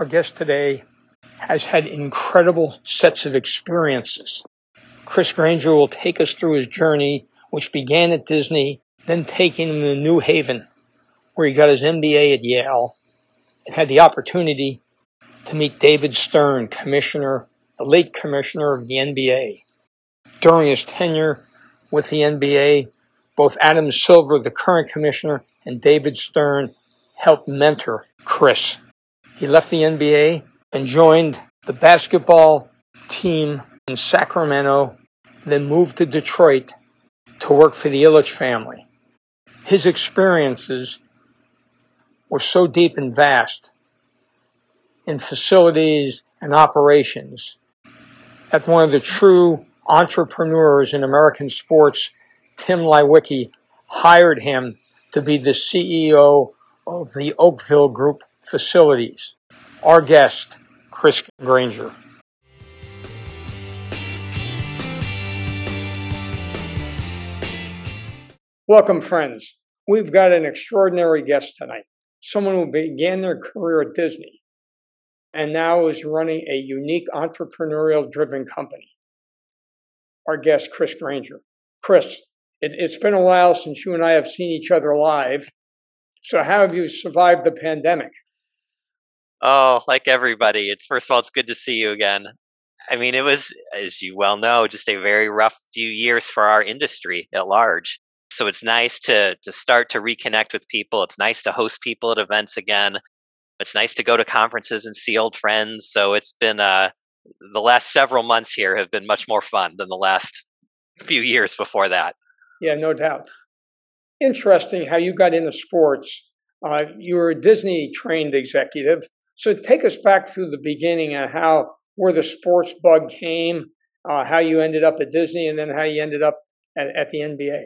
Our guest today has had incredible sets of experiences. Chris Granger will take us through his journey, which began at Disney, then taking him to New Haven, where he got his MBA at Yale and had the opportunity to meet David Stern, commissioner, the late commissioner of the NBA. During his tenure with the NBA, both Adam Silver, the current commissioner, and David Stern helped mentor Chris. He left the NBA and joined the basketball team in Sacramento, then moved to Detroit to work for the Ilitch family. His experiences were so deep and vast in facilities and operations that one of the true entrepreneurs in American sports, Tim Leiweke, hired him to be the CEO of the Oakview Group facilities. Our guest, Chris Granger. Welcome, friends. We've got an extraordinary guest tonight. Someone who began their career at Disney and now is running a unique entrepreneurial driven company. Our guest, Chris Granger. Chris, it, has been a while since you and I have seen each other live. So, how have you survived the pandemic? Oh, like everybody. It's first of all, it's good to see you again. I mean, it was, as you well know, just a very rough few years for our industry at large. So it's nice to to start to reconnect with people. It's nice to host people at events again. It's nice to go to conferences and see old friends. So it's been uh, the last several months here have been much more fun than the last few years before that. Yeah, no doubt. Interesting how you got into sports. Uh, you were a Disney trained executive. So take us back through the beginning and how where the sports bug came, uh, how you ended up at Disney, and then how you ended up at, at the NBA.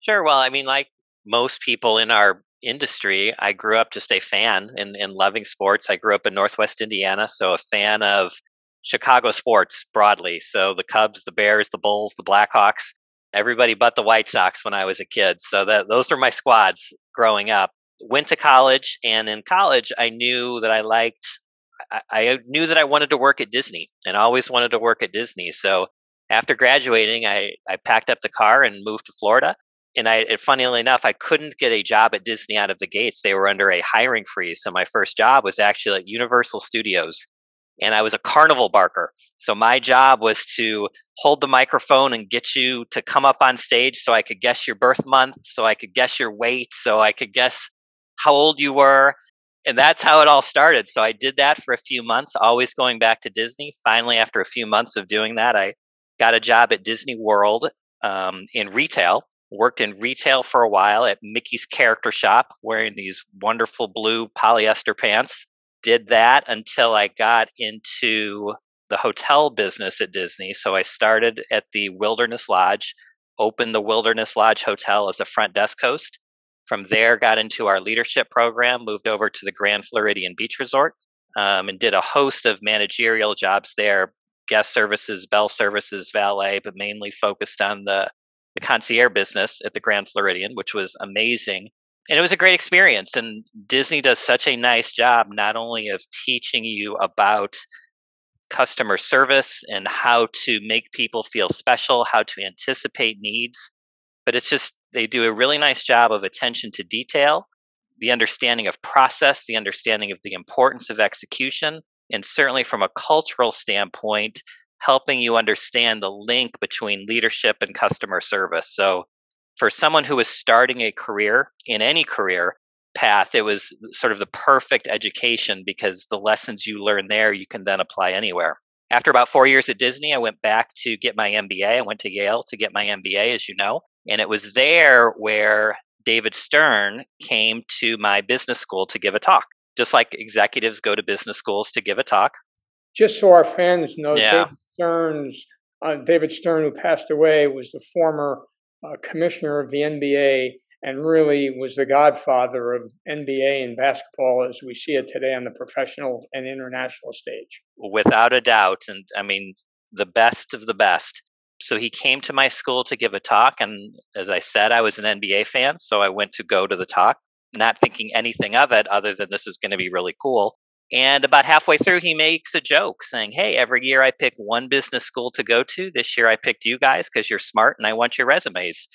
Sure. Well, I mean, like most people in our industry, I grew up just a fan in, in loving sports. I grew up in Northwest Indiana, so a fan of Chicago sports broadly. So the Cubs, the Bears, the Bulls, the Blackhawks, everybody but the White Sox when I was a kid. So that those were my squads growing up. Went to college, and in college, I knew that I liked. I, I knew that I wanted to work at Disney, and I always wanted to work at Disney. So after graduating, I I packed up the car and moved to Florida. And I, funnily enough, I couldn't get a job at Disney out of the gates. They were under a hiring freeze. So my first job was actually at Universal Studios and I was a carnival barker. So my job was to hold the microphone and get you to come up on stage so I could guess your birth month, so I could guess your weight, so I could guess how old you were. And that's how it all started. So I did that for a few months, always going back to Disney. Finally, after a few months of doing that, I got a job at Disney World um, in retail. Worked in retail for a while at Mickey's Character Shop, wearing these wonderful blue polyester pants did that until I got into the hotel business at Disney. So I started at the Wilderness Lodge, opened the Wilderness Lodge Hotel as a front desk host. From there, got into our leadership program, moved over to the Grand Floridian Beach Resort, um, and did a host of managerial jobs there guest services, bell services, valet, but mainly focused on the, the concierge business at the Grand Floridian, which was amazing. And it was a great experience and disney does such a nice job not only of teaching you about customer service and how to make people feel special how to anticipate needs but it's just they do a really nice job of attention to detail the understanding of process the understanding of the importance of execution and certainly from a cultural standpoint helping you understand the link between leadership and customer service so for someone who was starting a career in any career path, it was sort of the perfect education because the lessons you learn there you can then apply anywhere. After about four years at Disney, I went back to get my MBA. I went to Yale to get my MBA, as you know. And it was there where David Stern came to my business school to give a talk. Just like executives go to business schools to give a talk. Just so our fans know, yeah. David Stern's uh, David Stern, who passed away, was the former uh, commissioner of the NBA and really was the godfather of NBA and basketball as we see it today on the professional and international stage. Without a doubt. And I mean, the best of the best. So he came to my school to give a talk. And as I said, I was an NBA fan. So I went to go to the talk, not thinking anything of it other than this is going to be really cool. And about halfway through, he makes a joke saying, Hey, every year I pick one business school to go to. This year I picked you guys because you're smart and I want your resumes.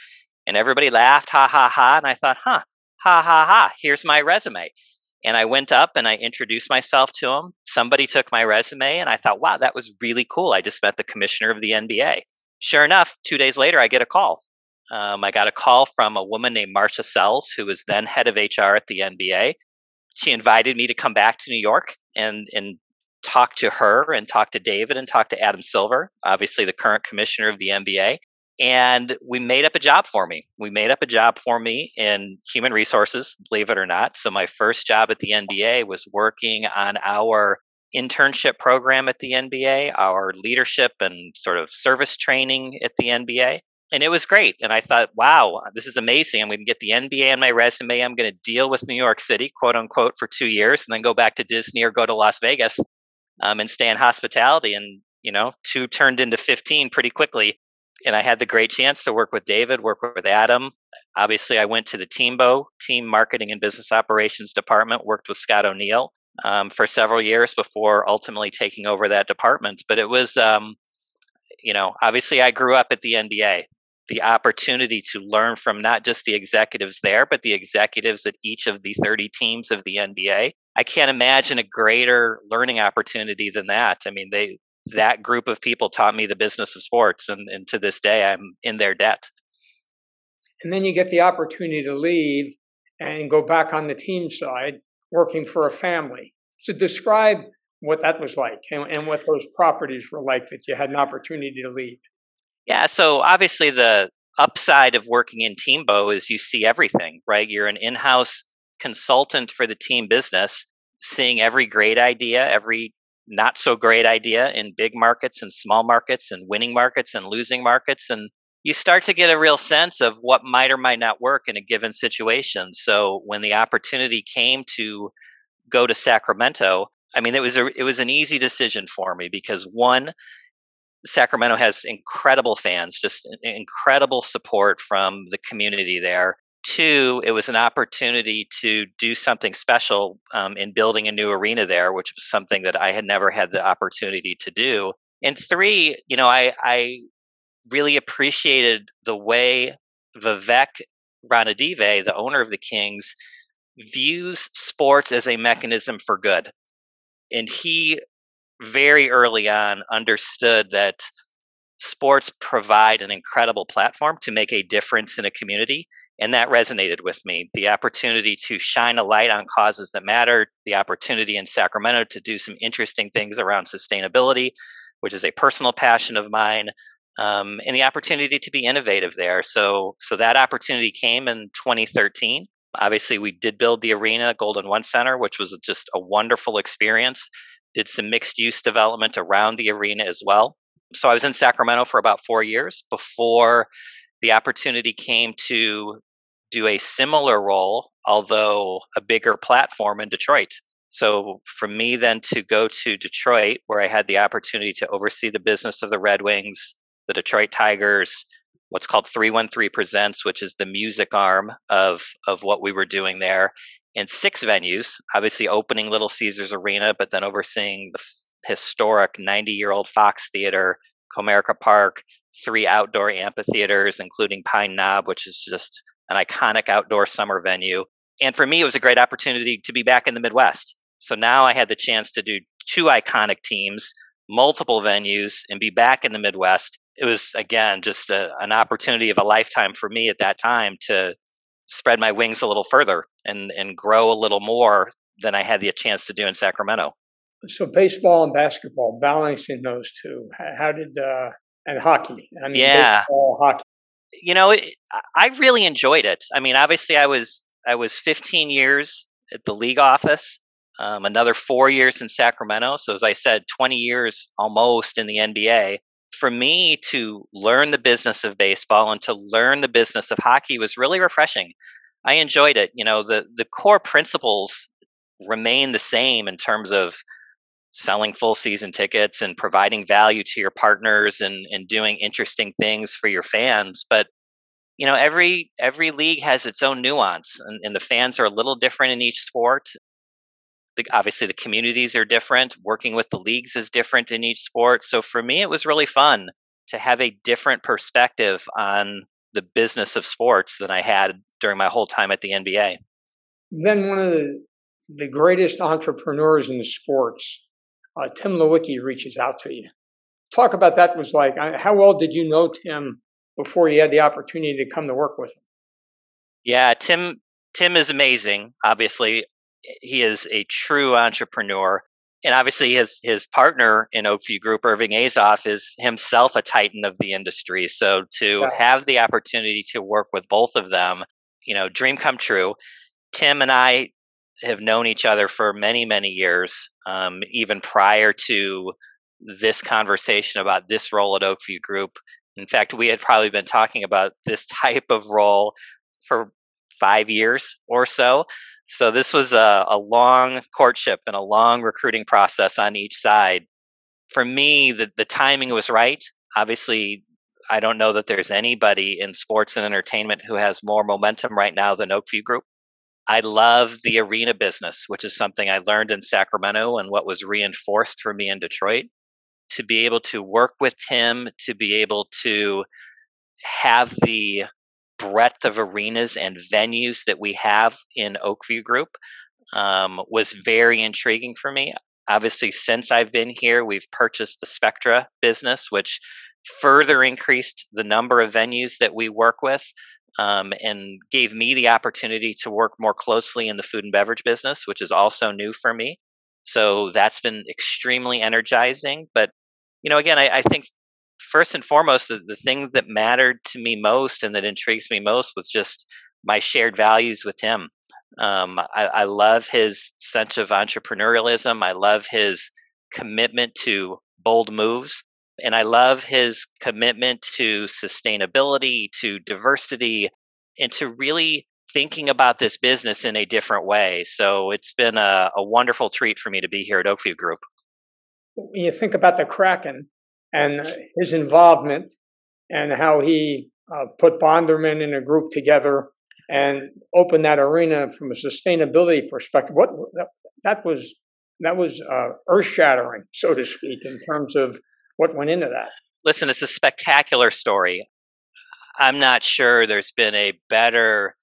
And everybody laughed, ha ha ha. And I thought, huh, ha ha ha, here's my resume. And I went up and I introduced myself to him. Somebody took my resume and I thought, wow, that was really cool. I just met the commissioner of the NBA. Sure enough, two days later, I get a call. Um, I got a call from a woman named Marcia Sells, who was then head of HR at the NBA. She invited me to come back to New York and, and talk to her and talk to David and talk to Adam Silver, obviously the current commissioner of the NBA and we made up a job for me. We made up a job for me in human resources, believe it or not. So my first job at the NBA was working on our internship program at the NBA, our leadership and sort of service training at the NBA. And it was great. And I thought, wow, this is amazing. I'm going to get the NBA on my resume. I'm going to deal with New York City, quote unquote, for two years and then go back to Disney or go to Las Vegas um, and stay in hospitality. And, you know, two turned into 15 pretty quickly and I had the great chance to work with David, work with Adam. Obviously, I went to the Teambo Team Marketing and Business Operations Department, worked with Scott O'Neill um, for several years before ultimately taking over that department. But it was, um, you know, obviously I grew up at the NBA. The opportunity to learn from not just the executives there, but the executives at each of the 30 teams of the NBA. I can't imagine a greater learning opportunity than that. I mean, they that group of people taught me the business of sports, and, and to this day, I'm in their debt. And then you get the opportunity to leave and go back on the team side, working for a family. So describe what that was like and, and what those properties were like that you had an opportunity to leave. Yeah, so obviously the upside of working in Teambo is you see everything, right? You're an in-house consultant for the team business, seeing every great idea, every not so great idea in big markets and small markets and winning markets and losing markets and you start to get a real sense of what might or might not work in a given situation so when the opportunity came to go to sacramento i mean it was a it was an easy decision for me because one sacramento has incredible fans just incredible support from the community there Two, it was an opportunity to do something special um, in building a new arena there, which was something that I had never had the opportunity to do. And three, you know, I, I really appreciated the way Vivek Ranadive, the owner of the Kings, views sports as a mechanism for good. And he very early on understood that sports provide an incredible platform to make a difference in a community and that resonated with me. The opportunity to shine a light on causes that matter, the opportunity in Sacramento to do some interesting things around sustainability, which is a personal passion of mine, um, and the opportunity to be innovative there. So, so that opportunity came in 2013. Obviously, we did build the arena, Golden One Center, which was just a wonderful experience. Did some mixed use development around the arena as well. So I was in Sacramento for about four years before the opportunity came to do a similar role, although a bigger platform in Detroit. So for me then to go to Detroit, where I had the opportunity to oversee the business of the Red Wings, the Detroit Tigers, what's called 313 Presents, which is the music arm of, of what we were doing there, in six venues, obviously opening Little Caesars Arena, but then overseeing the historic 90 year old Fox Theater, Comerica Park, three outdoor amphitheaters, including Pine Knob, which is just an iconic outdoor summer venue. And for me, it was a great opportunity to be back in the Midwest. So now I had the chance to do two iconic teams, multiple venues, and be back in the Midwest. It was, again, just a, an opportunity of a lifetime for me at that time to spread my wings a little further and, and grow a little more than I had the chance to do in Sacramento. So, baseball and basketball, balancing those two, how did uh, and hockey. I mean, yeah, baseball, hockey. You know, it, I really enjoyed it. I mean, obviously, I was I was 15 years at the league office, um, another four years in Sacramento. So, as I said, 20 years almost in the NBA. For me to learn the business of baseball and to learn the business of hockey was really refreshing. I enjoyed it. You know, the the core principles remain the same in terms of selling full season tickets and providing value to your partners and, and doing interesting things for your fans but you know every every league has its own nuance and, and the fans are a little different in each sport the, obviously the communities are different. Working with the leagues is different in each sport. So for me, it was really fun to have a different perspective on the business of sports than I had during my whole time at the NBA. Then one of the, the greatest entrepreneurs in sports, uh, Tim Leiweke, reaches out to you. Talk about that was like. Uh, how well did you know Tim before you had the opportunity to come to work with him? Yeah, Tim. Tim is amazing. Obviously, he is a true entrepreneur. And obviously, his his partner in Oakview Group, Irving Azoff, is himself a titan of the industry. So to yeah. have the opportunity to work with both of them, you know, dream come true. Tim and I have known each other for many, many years, um, even prior to this conversation about this role at Oakview Group. In fact, we had probably been talking about this type of role for five years or so. So this was a, a long courtship and a long recruiting process on each side. For me, the, the timing was right. Obviously, I don't know that there's anybody in sports and entertainment who has more momentum right now than Oakview Group. I love the arena business, which is something I learned in Sacramento and what was reinforced for me in Detroit. To be able to work with Tim, to be able to have the breadth of arenas and venues that we have in Oakview Group um, was very intriguing for me. Obviously, since I've been here, we've purchased the Spectra business, which further increased the number of venues that we work with um, and gave me the opportunity to work more closely in the food and beverage business, which is also new for me. So that's been extremely energizing. But, you know, again, I, I think first and foremost, the, the thing that mattered to me most and that intrigues me most was just my shared values with him. Um, I, I love his sense of entrepreneurialism. I love his commitment to bold moves. And I love his commitment to sustainability, to diversity, and to really thinking about this business in a different way. So it's been a, a wonderful treat for me to be here at Oakview Group. When you think about the Kraken, and his involvement and how he uh, put Bonderman in a group together and opened that arena from a sustainability perspective. What that, was that was uh, earth shattering, so to speak, in terms of what went into that. Listen, it's a spectacular story. I'm not sure there's been a better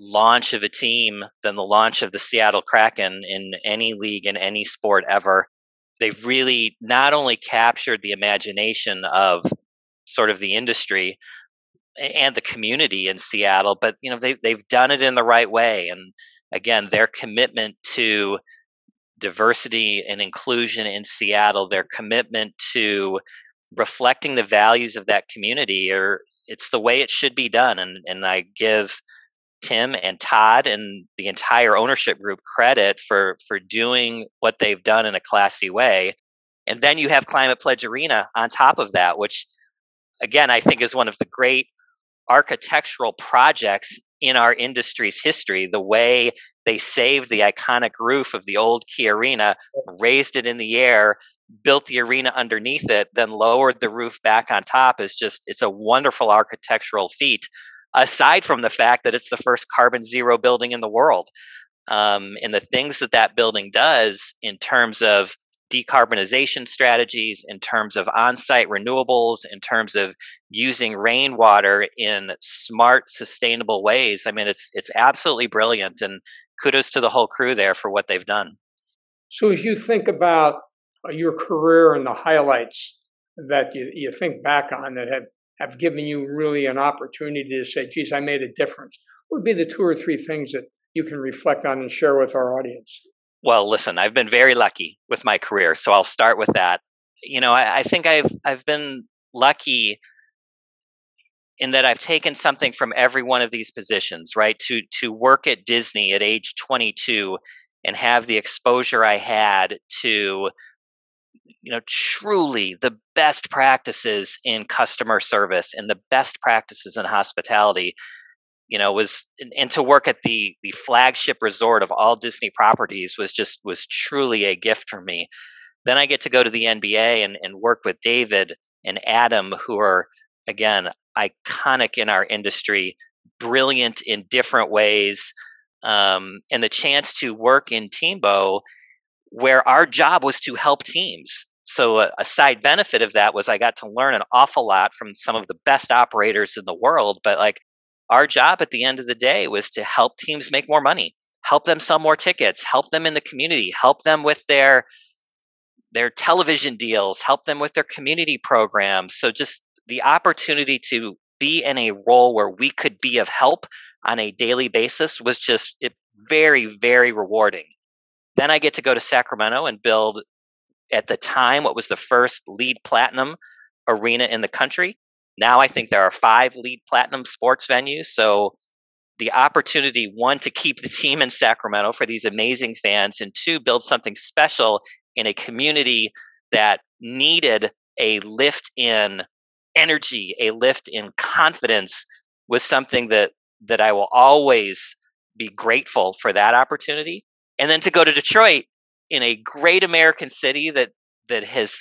launch of a team than the launch of the Seattle Kraken in any league in any sport ever they've really not only captured the imagination of sort of the industry and the community in Seattle, but you know they they've done it in the right way. And again, their commitment to diversity and inclusion in Seattle, their commitment to reflecting the values of that community, or it's the way it should be done. And and I give Tim and Todd and the entire ownership group credit for for doing what they've done in a classy way. And then you have Climate Pledge Arena on top of that, which again I think is one of the great architectural projects in our industry's history. The way they saved the iconic roof of the old Key Arena, raised it in the air, built the arena underneath it, then lowered the roof back on top is just it's a wonderful architectural feat aside from the fact that it's the first carbon zero building in the world. Um, and the things that that building does in terms of decarbonization strategies, in terms of on site renewables, in terms of using rainwater in smart, sustainable ways. I mean, it's, it's absolutely brilliant. And kudos to the whole crew there for what they've done. So, as you think about uh, your career and the highlights that you, you think back on that have have given you really an opportunity to say, geez, I made a difference? What would be the two or three things that you can reflect on and share with our audience? Well, listen, I've been very lucky with my career, so I'll start with that. You know, I, I think I've I've been lucky in that I've taken something from every one of these positions, right? To to work at Disney at age 22 and have the exposure I had to you know truly the best practices in customer service and the best practices in hospitality you know was and to work at the the flagship resort of all disney properties was just was truly a gift for me. Then i get to go to the nba and, and work with david and adam who are again iconic in our industry brilliant in different ways um, and the chance to work in teambo where our job was to help teams. So a, a, side benefit of that was I got to learn an awful lot from some of the best operators in the world. But like our job at the end of the day was to help teams make more money, help them sell more tickets, help them in the community, help them with their their television deals, help them with their community programs. So just the opportunity to be in a role where we could be of help on a daily basis was just it, very, very rewarding. Then I get to go to Sacramento and build, at the time, what was the first LEED platinum arena in the country. Now I think there are five LEED platinum sports venues. So the opportunity, one, to keep the team in Sacramento for these amazing fans, and two, build something special in a community that needed a lift in energy, a lift in confidence was something that that I will always be grateful for that opportunity. And then to go to Detroit in a great American city that that has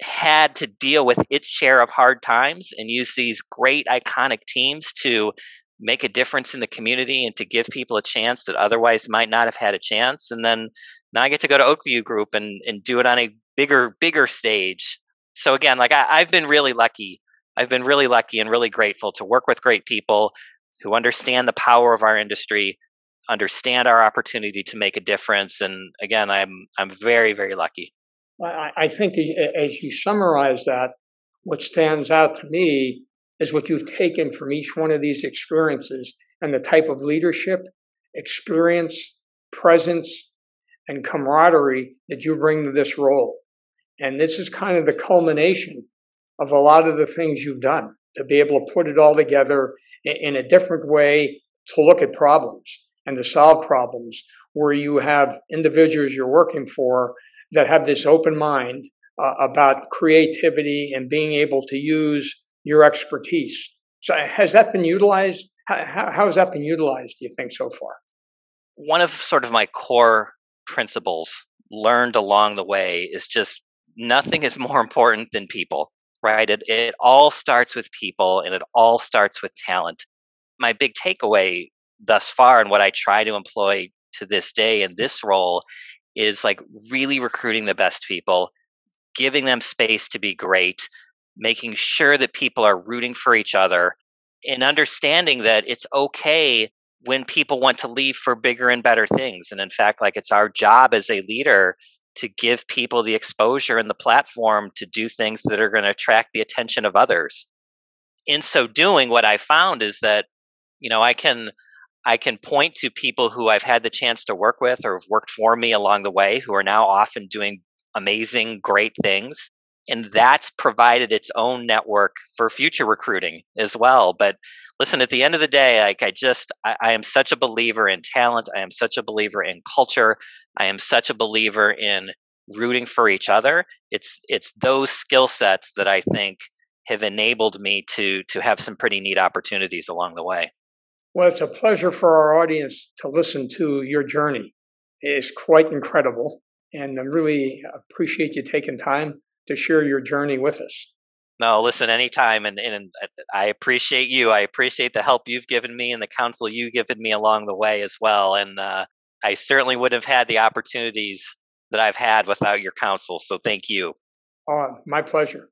had to deal with its share of hard times and use these great iconic teams to make a difference in the community and to give people a chance that otherwise might not have had a chance. And then now I get to go to Oakview Group and, and do it on a bigger, bigger stage. So again, like I, I've been really lucky. I've been really lucky and really grateful to work with great people who understand the power of our industry, understand our opportunity to make a difference. And again, I'm I'm very, very lucky. I, I think as you summarize that, what stands out to me is what you've taken from each one of these experiences and the type of leadership, experience, presence, and camaraderie that you bring to this role. And this is kind of the culmination of a lot of the things you've done to be able to put it all together in a different way to look at problems and to solve problems where you have individuals you're working for that have this open mind uh, about creativity and being able to use your expertise. So, has that been utilized? How, how has that been utilized, do you think, so far? One of sort of my core principles learned along the way is just nothing is more important than people, right? It, it all starts with people and it all starts with talent. My big takeaway thus far and what I try to employ to this day in this role is like really recruiting the best people, giving them space to be great, making sure that people are rooting for each other, and understanding that it's okay when people want to leave for bigger and better things. And in fact, like it's our job as a leader to give people the exposure and the platform to do things that are going to attract the attention of others. In so doing, what I found is that, you know, I can I can point to people who I've had the chance to work with or have worked for me along the way who are now often doing amazing, great things. And that's provided its own network for future recruiting as well. But listen, at the end of the day, like I just, I, I am such a believer in talent. I am such a believer in culture. I am such a believer in rooting for each other. It's, it's those skill sets that I think have enabled me to, to have some pretty neat opportunities along the way. Well, it's a pleasure for our audience to listen to your journey. It's quite incredible. And I really appreciate you taking time to share your journey with us. No, listen, anytime. And, and I appreciate you. I appreciate the help you've given me and the counsel you've given me along the way as well. And uh, I certainly wouldn't have had the opportunities that I've had without your counsel. So thank you. Oh, my pleasure.